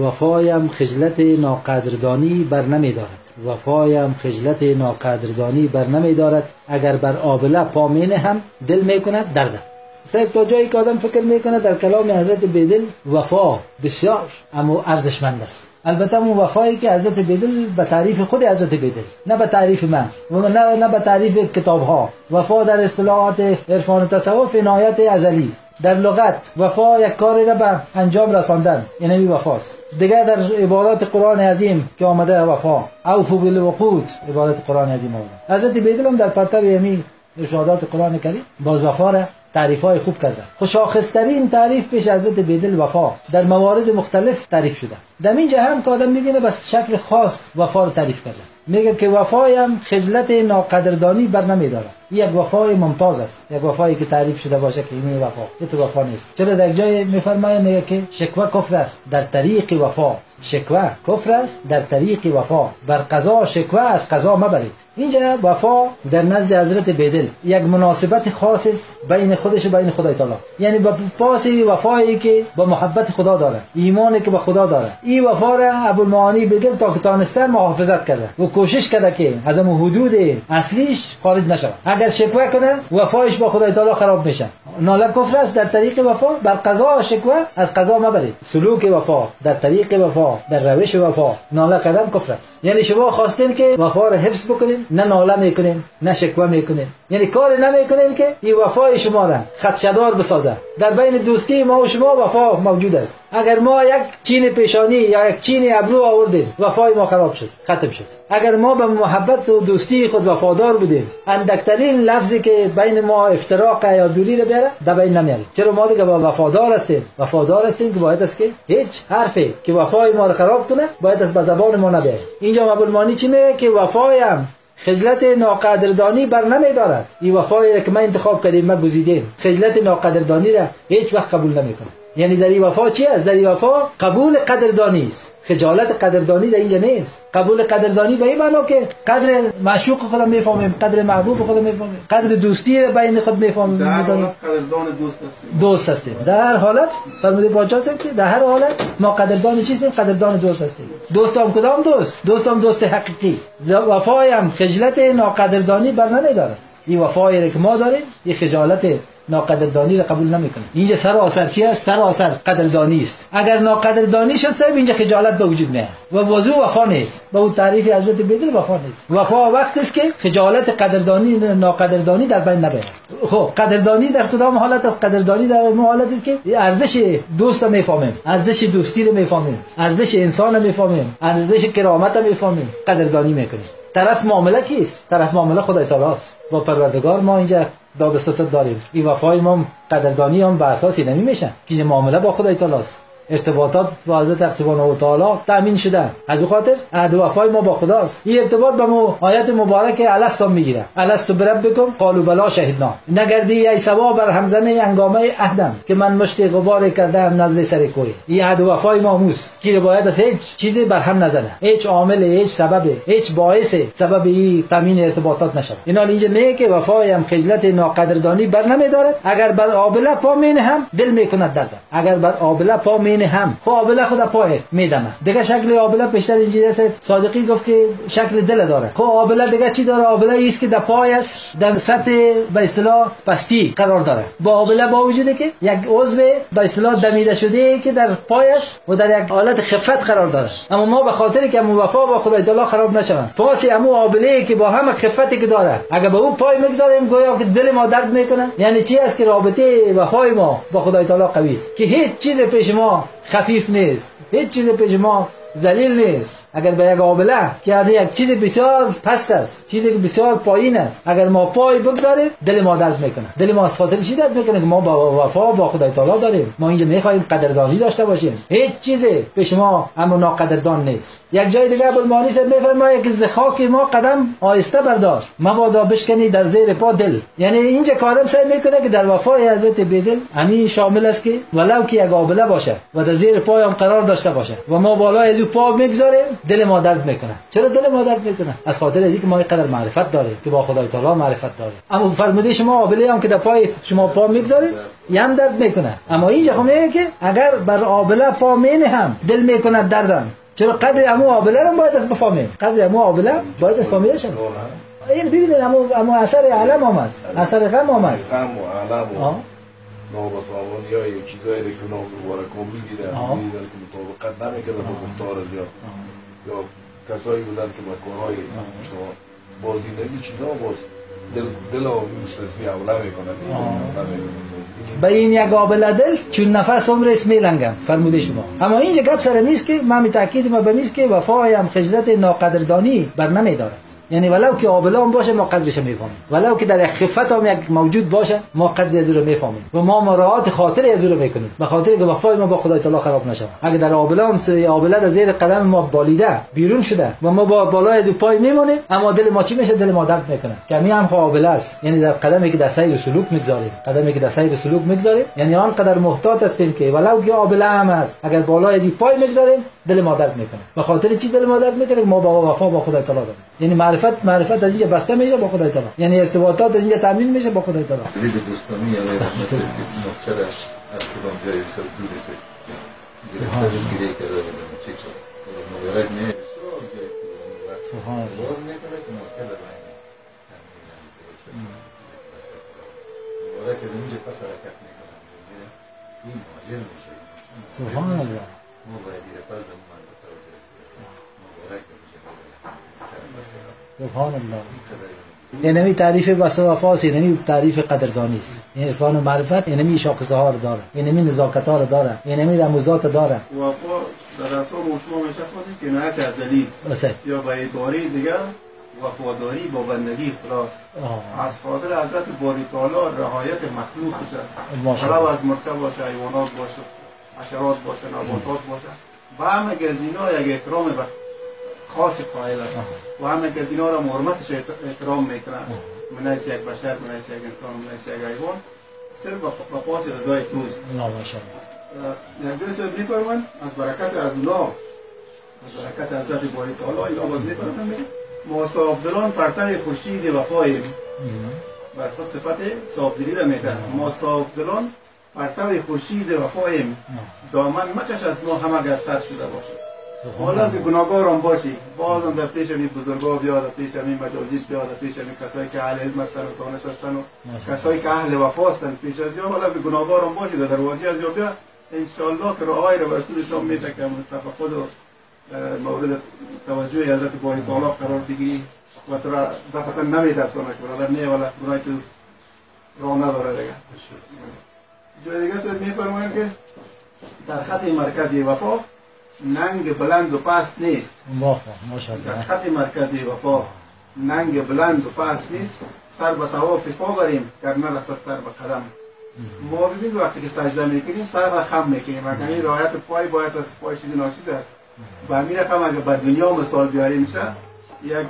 وفایم خجلت ناقدردانی بر نمی دارد. وفایم خجلت ناقدردانی بر نمی دارد. اگر بر آبله پامینه هم دل می کند درده صاحب تا جایی که آدم فکر می‌کنه در کلام حضرت بیدل وفا بسیار اما ارزشمند است. البته اون وفایی که حضرت بیدل به تعریف خود حضرت بیدل نه به تعریف من نه نه به تعریف کتاب ها وفا در اصطلاحات عرفان تصوف عنایت ازلی است. در لغت وفا یک کاری را به انجام رساندن اینمی وفاست. دیگر در عبارات قرآن عظیم که آمده وفا. اوفو بالوقود عبارت قرآن عظیم آمده. حضرت بیدل هم در پرتب یمی ارشادات قرآن کریم باز وفا را تعریف های خوب کرده. خوشاخسترین تعریف پیش حضرت بیدل وفا. در موارد مختلف تعریف شده. در اینجا هم که آدم می‌بینه بس شکل خاص وفا رو تعریف کرده. میگه که وفایم خجلت ناقدردانی بر نمیدارد یک وفای ممتاز است. یک وفایی که تعریف شده باشه که این وفا این تو وفا نیست. چرا در جای میفرماید میگه که شکوه کفر است. در طریق وفا. شکوه کفر است. در طریق وفا. بر قضا شکوه از قضا مبرید. اینجا وفا در نزد حضرت بیدل. یک مناسبت خاص است بین خودش و بین خدای تعالی. یعنی با پاس وفایی که با محبت خدا داره. ایمانی که به خدا داره. این وفا را ابوالمعانی بیدل تا که محافظت کرده. و کوشش کرده که از حدود اصلیش خارج نشود. اگر شکوه کنه وفایش با خدای تعالی خراب میشه. ناله کفر است در طریق وفا بر قضا شکوه از قضا مبرید سلوک وفا در طریق وفا در روش وفا ناله کردن کفر است. یعنی شما خواستین که وفا را حفظ بکنین نه ناله می‌کنین نه شکوه می‌کنین. یعنی کار نمی‌کنین که این وفای شما را خدشدار بسازه. در بین دوستی ما و شما وفا موجود است. اگر ما یک چین پیشانی یا یک چین ابرو آوردیم وفای ما خراب شد ختم شد. اگر ما به محبت و دوستی خود وفادار بودیم اندکترین لفظی که بین ما افتراق یا دوری رو بیاره در بین نمیاره چرا ما دیگه با وفادار هستیم؟ وفادار هستیم که باید است که هیچ حرفی که وفای ما رو خراب کنه باید از به زبان ما نبیاره. اینجا مبلمانی چی میگه که وفایم خجلت ناقدردانی بر نمی دارد. این وفایی که ما انتخاب کردیم ما گزیدیم. خجلت ناقدردانی را هیچ وقت قبول نمی‌کنه یعنی در این وفا چی است؟ در این وفا قبول قدردانی است. خجالت قدردانی در اینجا نیست. قبول قدردانی به این معنا که قدر معشوق خودم می‌فهمیم قدر محبوب خودم می‌فهمیم قدر دوستی را بین خود می‌فهمیم در حالت قدردان دوست هستیم. دوست هستیم. در هر حالت فرموده پاچا که در هر حالت ما قدردان چیستیم؟ قدردان دوست هستیم. دوستام کدام دوست؟ دوستام دوست حقیقی. وفایم خجلت ناقدردانی بر نمیدارد این وفایی که ما داریم یه خجالت ناقدردانی را قبول نمی‌کنه. اینجا سراسر چی است سراسر قدردانی است. اگر ناقدردانی شد صاحب اینجا خجالت به وجود میاد. و موضوع وفا نیست. به اون تعریف حضرت بدل وفا نیست. وفا وقت است که خجالت قدردانی ناقدردانی در بین نباید خب قدردانی در کدام حالت است؟ قدردانی در اون حالت است که ارزش دوست رو می‌فهمیم. ارزش دوستی رو می‌فهمیم. ارزش انسان رو می‌فهمیم. ارزش کرامت رو می‌فهمیم. قدردانی می‌کنیم. طرف معامله کیست؟ طرف معامله خدای تعالی است. با پروردگار ما اینجا داد داریم. این وفای ما قدردانی هم به اساس اینمی میشن که معامله با خدای تعالی است ارتباطات با حضرت سبحانه و تعالی تامین شده. از او خاطر عهد وفای ما با خداست. این ارتباط به مو آیت مبارک الستم می‌گیره. الست بربکم قالوا بلا شهدنا. نگردی ای سوا بر همزنه انگامه عهدم که من مشت غبار کردم نزد سر کوی. این عهد وفای ما موس. که باید از هیچ چیزی بر هم نزنه. هیچ عامل هیچ سبب هیچ باعث سبب این تامین ارتباطات نشه اینا اینجا میگه که وفای هم خجلت ناقدردانی بر نمیدارد اگر بر آبله پا هم دل می‌کند درد. اگر بر آبله پا مین هم. خب آبله خود پای میدمه. دیگه شکل آبله بیشتر اینجوری است. صادقی گفت که شکل دل داره. خب آبله دیگه چی داره؟ آبله است که در پای است در سطح به اصطلاح پستی قرار داره. با آبله با وجوده که یک عضو به اصطلاح دمیده شده که در پای است و در یک حالت خفت قرار داره. اما ما به خاطر که مو وفا با خدای تعالی خراب نشوند. پاس امو آبله که با همه خفتی که داره اگر به اون پای می‌گذاریم گویا که دل ما درد می‌کنه. یعنی چی است که رابطه وفای ما با خدای تعالی قوی است؟ که هیچ چیز پیش ما خفیف نیست. هیچ چیز پیش ما ذلیل نیست. اگر به یک آبله که یک چیز بسیار پست است چیزی که بسیار پایین است اگر ما پای بگذاریم دل ما درد می‌کنه. دل ما از خاطر چی درد می‌کنه که ما با وفا با خدای تعالی داریم؟ ما اینجا می‌خوایم قدردانی داشته باشیم. هیچ چیزی پیش ما اما ناقدردان نیست. یک جای دیگه ابوالمانی صاحب میفرماید که زخاک ما قدم آهسته بردار. مبادا بشکنی در زیر پا دل. یعنی اینجا کارم سعی می‌کنه که در وفای حضرت بدل همین شامل است که ولو که یک آبله باشه و در زیر پای هم قرار داشته باشه و ما بالای از پا می‌گذاریم دل ما درد می‌کنه. چرا دل ما درد می‌کنه؟ از خاطر از اینکه ما اینقدر معرفت داریم که با خدای تعالی معرفت داریم. اما فرموده شما آبله هم که در پای شما پا می‌گذاریم یه هم درد می‌کنه. اما اینجا خب میگه که اگر بر آبله پا مینه هم دل می‌کنه دردم. چرا قدر امو آبله رو باید از بفهمیم قدر امو آبله باید از فهمیده شد این ببینید امو, امو اثر علم هم است اثر غم هم است غم و علم نابسامانی یا یک چیزایی که اونا مبارکان می‌دیدن. می‌دیدن که مطابقت نمی‌کردن با گفتار یا یا کسایی بودن که با کارهای شما با زندگی چیزا باز دل دل مثل حمله می‌کنن به این یک آبله دل چون نفس عمر است میلنگم فرموده شما. اما اینجا گپ سر میست که من می تاکید ما به میست که وفایم خجلت ناقدردانی بر نمیدارد یعنی ولو که آبله هم باشه ما قدرش می‌فهمیم. ولو که در خفت هم یک موجود باشه ما قدر از رو می‌فهمیم. و ما مراعات خاطر از رو می‌کنیم. به خاطر که وفای ما با خدای تعالی خراب نشه اگه در آبله هم آبله در زیر قدم ما بالیده بیرون شده و ما با بالای از پای میمونیم اما دل ما چی میشه؟ دل ما درد می‌کنه. کمی هم آبله است. یعنی در قدمی که در سیر سلوک می‌گذاریم. قدمی که در سیر سلوک می‌گذاریم یعنی آنقدر محتاط هستیم که ولو که آبله هم است اگر بالای از پای می‌گذاریم دل ما درد می‌کنه. به خاطر چی دل ما درد می‌کنه؟ ما با وفا با خدای تعالی داریم. یعنی معرفت معرفت از اینجا بسته میشه با خدای تعالی. یعنی ارتباطات از اینجا تامین میشه با خدای تعالی. دید دوستانی یا غیر مثل نقشه از کدام جای سر دور است کرده بودم. شد مبارک نه سبحان الله. باز می‌کنه که نقشه در بین مبارک از اینجا پس حرکت می‌کنم. می‌گیره این میشه. سبحان الله. سبحان الله این قدر یعنی می تعریف بس وفاست یعنی تعریف قدردانی است این عرفان و معرفت یعنی شاخصه ها رو داره یعنی نزاکت ها رو داره یعنی رموزات داره وفا در اصل شما میشه خودی که نه که ازلی است یا به عباره دیگر وفاداری با بندگی خلاص. از خاطر حضرت باری تعالی رعایت مخلوقش است از مرچه باشه حیوانات باشه حشرات باشه نباتات باشه. و همه از اینا یک احترام به خاص قائل است. و همه از اینا را حرمتش احت- احترام می‌کنن. من از یک بشر من از یک انسان من از یک حیوان صرف به پاس رضای ماشاءالله نبی صاحب میفرمند از برکت از اونا از برکت حضرت باری تعالی اینا باز میفرمند ما صاحبدلان پرتن خورشید وفاییم. بر خود صفت صاحبدلی را میدن ما صاحبدلان پرتو خورشید وفاییم دامن مکش از ما همه گرتر شده باشه. حالا که گناهگار هم باشی بازم در پیش می بزرگا بیاد در پیش می مجازید بیاد در پیش می کسایی که اهل علم هستن و دانش هستن و کسایی که اهل وفا هستن پیش از یا حالا که گناهگار هم باشی در دروازه از یا بیاد انشالله که راهی رو بر طولشان میده که تفقد و مورد توجه حضرت باری تعالی قرار بگیری و تو را دفعتا نمیترسانه که برادر نه ولی گناه تو راه نداره دیگه. جای دیگه سر میفرمایند که در خط مرکزی وفا ننگ بلند و پست نیست. در خط مرکزی وفا ننگ بلند و پست نیست. سر به طواف پا بریم گر نرسد سر به قدم. ما ببینید وقتی که سجده می‌کنیم سر به خم می‌کنیم. اگر این رعایت پای باید از پای چیزی ناچیز است. به همین رقم اگر به دنیا مثال بیاریم میشه یک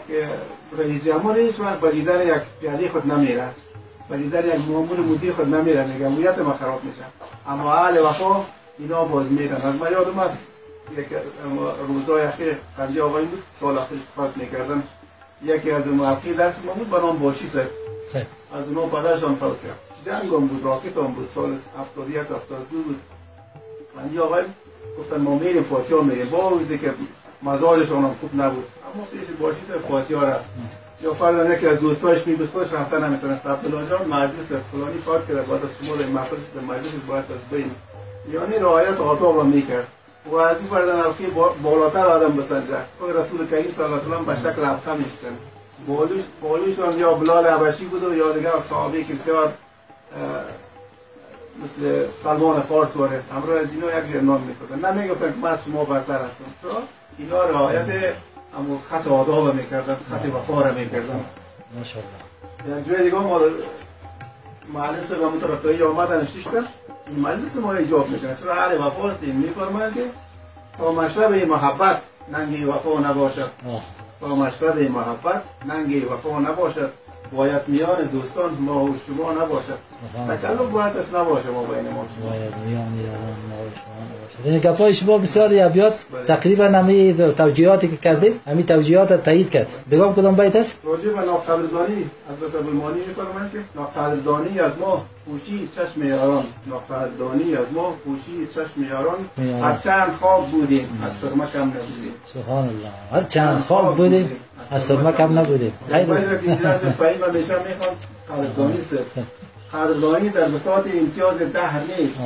رئیس جمهور هیچ وقت به دیدن یک پیاده خود نمیره به دیدن یک مامور مدیر خود نمیره. میگه مویت ما خراب میشه. اما اهل وفا اینا باز میرن. از من یادم است یک روزای اخیر قضیه آقایی بود سال اخیر فقط می‌کردن. یکی از موقعی درس ما بود به نام باشی سر از اونها پدرشان فوت کرد. جنگ هم بود راکت هم بود. سال 71 72 بود. من آقای گفتن ما میریم فاتحه میریم. با وجودی که مزاجشان هم خوب نبود. اما پیش باشی سر فاتحه رفت. یا فردا یکی از دوستاش می‌گفت خودش رفتن نمی‌تونست عبدالله مجلس فلانی فوت کرده بعد از شما در محفل در مجلس باید از بین. یعنی رعایت آداب هم می‌کرد. و از این فردا نوکی بالاتر آدم بسنجه. خود رسول کریم صلی الله علیه و به شکل افخم میشتن بالوش بالوشان یا بلال حبشی بود و یا دیگر صحابه که بسیار مثل سلمان فارس وارد همراه از اینا یک جرنان می‌کردن. نمی‌گفتن که من از شما برتر هستم. چرا؟ اینا رعایت اما خط آداب می‌کردن خط وفا را می‌کردن ماشاءالله. یک جای دیگه ما مجلس و مترقی آمدن شیشتن این مجلس ما ایجاب می‌کنه. چرا اهل وفا هستیم؟ میفرمایند که تا مشرب محبت ننگی وفا نباشد. تا مشرب محبت ننگی وفا نباشد. باید میان دوستان ما و شما نباشد. تکلم باید اصلا نباشه ما بین ما. باید میان یاران ما گپای شما بسیار ابیات تقریبا همه توجیهاتی که کردیم همه توجیهات تایید کرد. بگم کدام بیت است؟ راجع به ناقدردانی حضرت ابوالمانی میفرمایند که ناقدردانی از ما پوشید چشم یاران ناقدردانی از ما پوشید چشم یاران یاران. هرچند خواب بودیم از سرمه کم نبودیم. سبحان الله هر چند خواب بودیم از سرما کم نبودیم. خیلی اینجا از فهیم همیشه می‌خواد. قدردانی صرف. قدردانی در بساط امتیاز دهر نیست.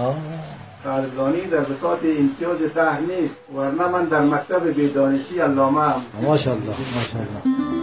قدردانی در بساط امتیاز دهر نیست ورنه من در مکتب بیدانشی علامه ام ماشاءالله ماشاءالله.